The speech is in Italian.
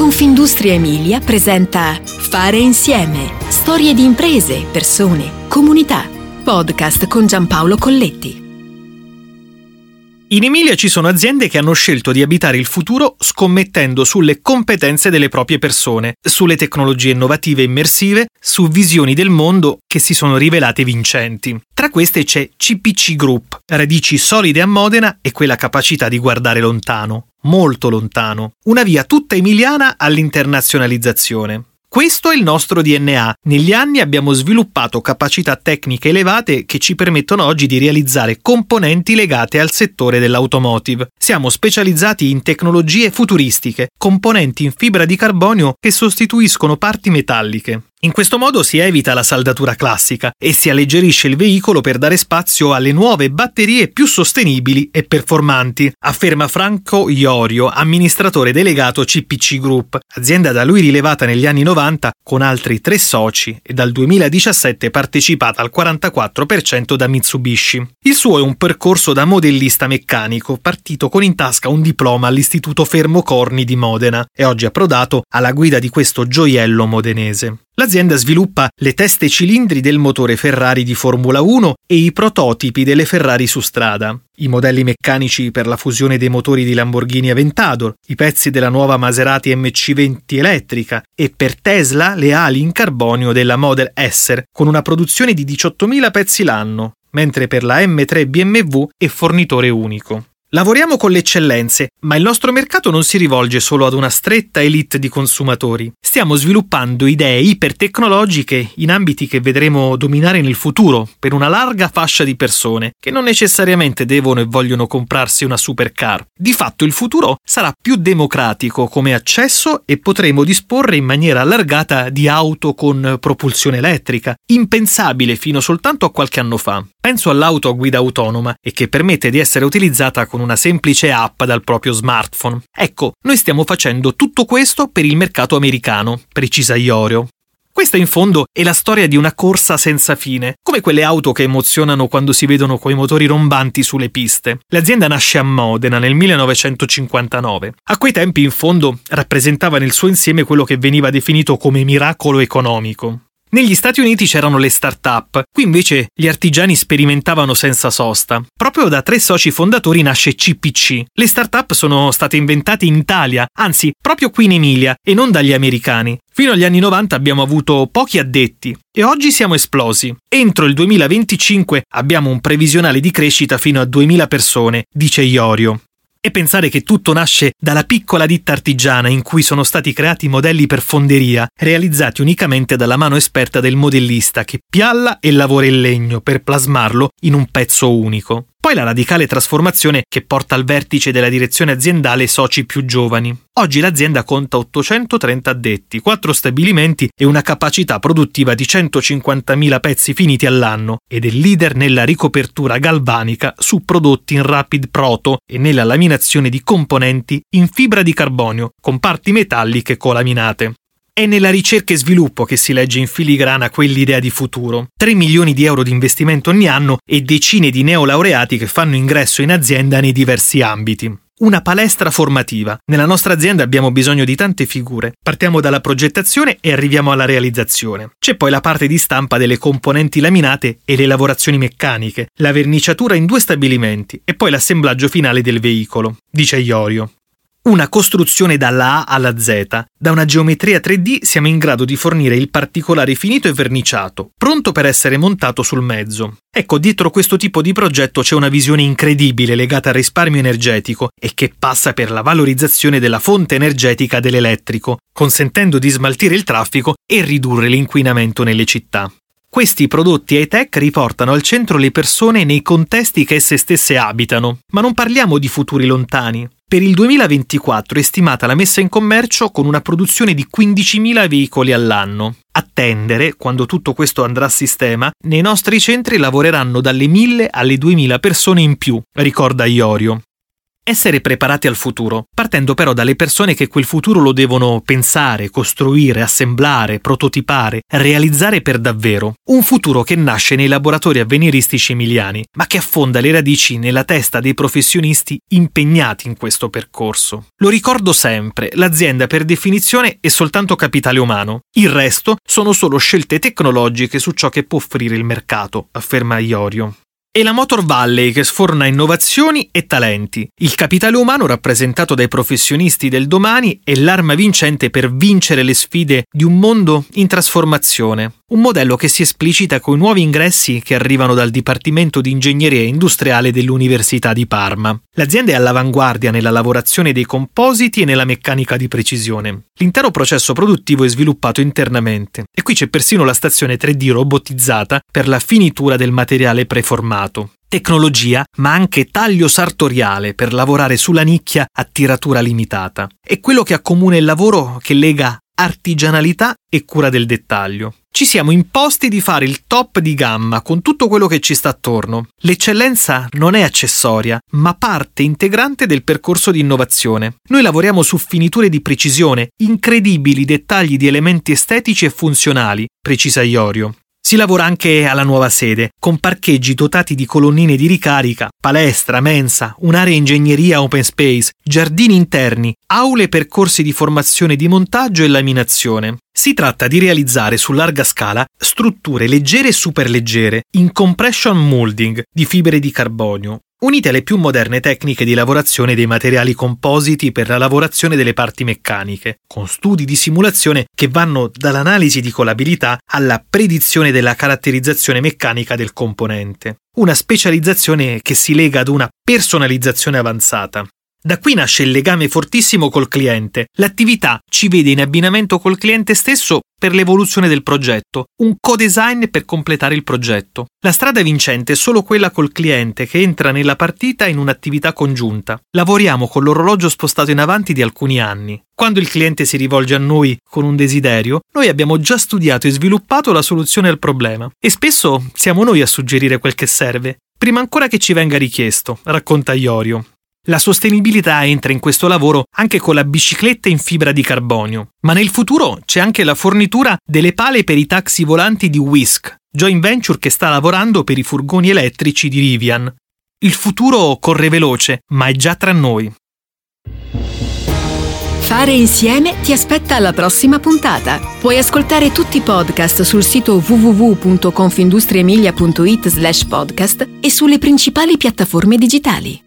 Confindustria Emilia presenta Fare insieme. Storie di imprese, persone, comunità. Podcast con Giampaolo Colletti. In Emilia ci sono aziende che hanno scelto di abitare il futuro scommettendo sulle competenze delle proprie persone, sulle tecnologie innovative e immersive, su visioni del mondo che si sono rivelate vincenti. Tra queste c'è CPC Group, radici solide a Modena e quella capacità di guardare lontano, molto lontano, una via tutta emiliana all'internazionalizzazione. Questo è il nostro DNA. Negli anni abbiamo sviluppato capacità tecniche elevate che ci permettono oggi di realizzare componenti legate al settore dell'automotive. Siamo specializzati in tecnologie futuristiche, componenti in fibra di carbonio che sostituiscono parti metalliche. In questo modo si evita la saldatura classica e si alleggerisce il veicolo per dare spazio alle nuove batterie più sostenibili e performanti, afferma Franco Iorio, amministratore delegato CPC Group, azienda da lui rilevata negli anni 90 con altri tre soci e dal 2017 partecipata al 44% da Mitsubishi. Il suo è un percorso da modellista meccanico, partito con in tasca un diploma all'Istituto Fermo Corni di Modena e oggi approdato alla guida di questo gioiello modenese. L'azienda sviluppa le teste cilindri del motore Ferrari di Formula 1 e i prototipi delle Ferrari su strada, i modelli meccanici per la fusione dei motori di Lamborghini Aventador, i pezzi della nuova Maserati MC20 elettrica e per Tesla le ali in carbonio della Model S con una produzione di 18.000 pezzi l'anno, mentre per la M3 BMW è fornitore unico. Lavoriamo con le eccellenze, ma il nostro mercato non si rivolge solo ad una stretta elite di consumatori. Stiamo sviluppando idee ipertecnologiche in ambiti che vedremo dominare nel futuro per una larga fascia di persone che non necessariamente devono e vogliono comprarsi una supercar. Di fatto il futuro sarà più democratico come accesso e potremo disporre in maniera allargata di auto con propulsione elettrica, impensabile fino soltanto a qualche anno fa. Penso all'auto a guida autonoma e che permette di essere utilizzata con una semplice app dal proprio smartphone. Ecco, noi stiamo facendo tutto questo per il mercato americano, precisa Iorio. Questa in fondo è la storia di una corsa senza fine, come quelle auto che emozionano quando si vedono coi motori rombanti sulle piste. L'azienda nasce a Modena nel 1959. A quei tempi in fondo rappresentava nel suo insieme quello che veniva definito come miracolo economico. Negli Stati Uniti c'erano le start-up, qui invece gli artigiani sperimentavano senza sosta. Proprio da tre soci fondatori nasce CPC. Le start-up sono state inventate in Italia, anzi proprio qui in Emilia, e non dagli americani. Fino agli anni 90 abbiamo avuto pochi addetti e oggi siamo esplosi. Entro il 2025 abbiamo un previsionale di crescita fino a 2000 persone, dice Iorio. E pensare che tutto nasce dalla piccola ditta artigiana in cui sono stati creati modelli per fonderia, realizzati unicamente dalla mano esperta del modellista che pialla e lavora il legno per plasmarlo in un pezzo unico. Poi la radicale trasformazione che porta al vertice della direzione aziendale soci più giovani. Oggi l'azienda conta 830 addetti, 4 stabilimenti e una capacità produttiva di 150.000 pezzi finiti all'anno ed è leader nella ricopertura galvanica su prodotti in rapid proto e nella laminazione di componenti in fibra di carbonio con parti metalliche colaminate. È nella ricerca e sviluppo che si legge in filigrana quell'idea di futuro. 3 milioni di euro di investimento ogni anno e decine di neolaureati che fanno ingresso in azienda nei diversi ambiti. Una palestra formativa. Nella nostra azienda abbiamo bisogno di tante figure. Partiamo dalla progettazione e arriviamo alla realizzazione. C'è poi la parte di stampa delle componenti laminate e le lavorazioni meccaniche, la verniciatura in due stabilimenti e poi l'assemblaggio finale del veicolo, dice Iorio. Una costruzione dalla A alla Z. Da una geometria 3D siamo in grado di fornire il particolare finito e verniciato, pronto per essere montato sul mezzo. Ecco, dietro questo tipo di progetto c'è una visione incredibile legata al risparmio energetico e che passa per la valorizzazione della fonte energetica dell'elettrico, consentendo di smaltire il traffico e ridurre l'inquinamento nelle città. Questi prodotti high-tech riportano al centro le persone nei contesti che esse stesse abitano, ma non parliamo di futuri lontani. Per il 2024 è stimata la messa in commercio con una produzione di 15.000 veicoli all'anno. Attendere, quando tutto questo andrà a sistema, nei nostri centri lavoreranno dalle 1.000 alle 2.000 persone in più, ricorda Iorio. Essere preparati al futuro, partendo però dalle persone che quel futuro lo devono pensare, costruire, assemblare, prototipare, realizzare per davvero. Un futuro che nasce nei laboratori avveniristici emiliani, ma che affonda le radici nella testa dei professionisti impegnati in questo percorso. Lo ricordo sempre, l'azienda per definizione è soltanto capitale umano, il resto sono solo scelte tecnologiche su ciò che può offrire il mercato, afferma Iorio. È la Motor Valley che sforna innovazioni e talenti. Il capitale umano rappresentato dai professionisti del domani è l'arma vincente per vincere le sfide di un mondo in trasformazione. Un modello che si esplicita con i nuovi ingressi che arrivano dal Dipartimento di Ingegneria Industriale dell'Università di Parma. L'azienda è all'avanguardia nella lavorazione dei compositi e nella meccanica di precisione. L'intero processo produttivo è sviluppato internamente e qui c'è persino la stazione 3D robotizzata per la finitura del materiale preformato tecnologia, ma anche taglio sartoriale per lavorare sulla nicchia a tiratura limitata. È quello che accomuna il lavoro che lega artigianalità e cura del dettaglio. Ci siamo imposti di fare il top di gamma con tutto quello che ci sta attorno. L'eccellenza non è accessoria, ma parte integrante del percorso di innovazione. Noi lavoriamo su finiture di precisione, incredibili dettagli di elementi estetici e funzionali, precisa Iorio. Si lavora anche alla nuova sede, con parcheggi dotati di colonnine di ricarica, palestra, mensa, un'area ingegneria open space, giardini interni, aule per corsi di formazione di montaggio e laminazione. Si tratta di realizzare su larga scala strutture leggere e superleggere in compression molding di fibre di carbonio, unite alle più moderne tecniche di lavorazione dei materiali compositi per la lavorazione delle parti meccaniche, con studi di simulazione che vanno dall'analisi di colabilità alla predizione della caratterizzazione meccanica del componente. Una specializzazione che si lega ad una personalizzazione avanzata. Da qui nasce il legame fortissimo col cliente. L'attività ci vede in abbinamento col cliente stesso per l'evoluzione del progetto, un co-design per completare il progetto. La strada vincente è solo quella col cliente che entra nella partita in un'attività congiunta. Lavoriamo con l'orologio spostato in avanti di alcuni anni. Quando il cliente si rivolge a noi con un desiderio, noi abbiamo già studiato e sviluppato la soluzione al problema e spesso siamo noi a suggerire quel che serve, prima ancora che ci venga richiesto, racconta Iorio. La sostenibilità entra in questo lavoro anche con la bicicletta in fibra di carbonio, ma nel futuro c'è anche la fornitura delle pale per i taxi volanti di Whisk, joint venture che sta lavorando per i furgoni elettrici di Rivian. Il futuro corre veloce, ma è già tra noi. Fare insieme ti aspetta alla prossima puntata. Puoi ascoltare tutti i podcast sul sito www.confindustriemilia.it slash podcast e sulle principali piattaforme digitali.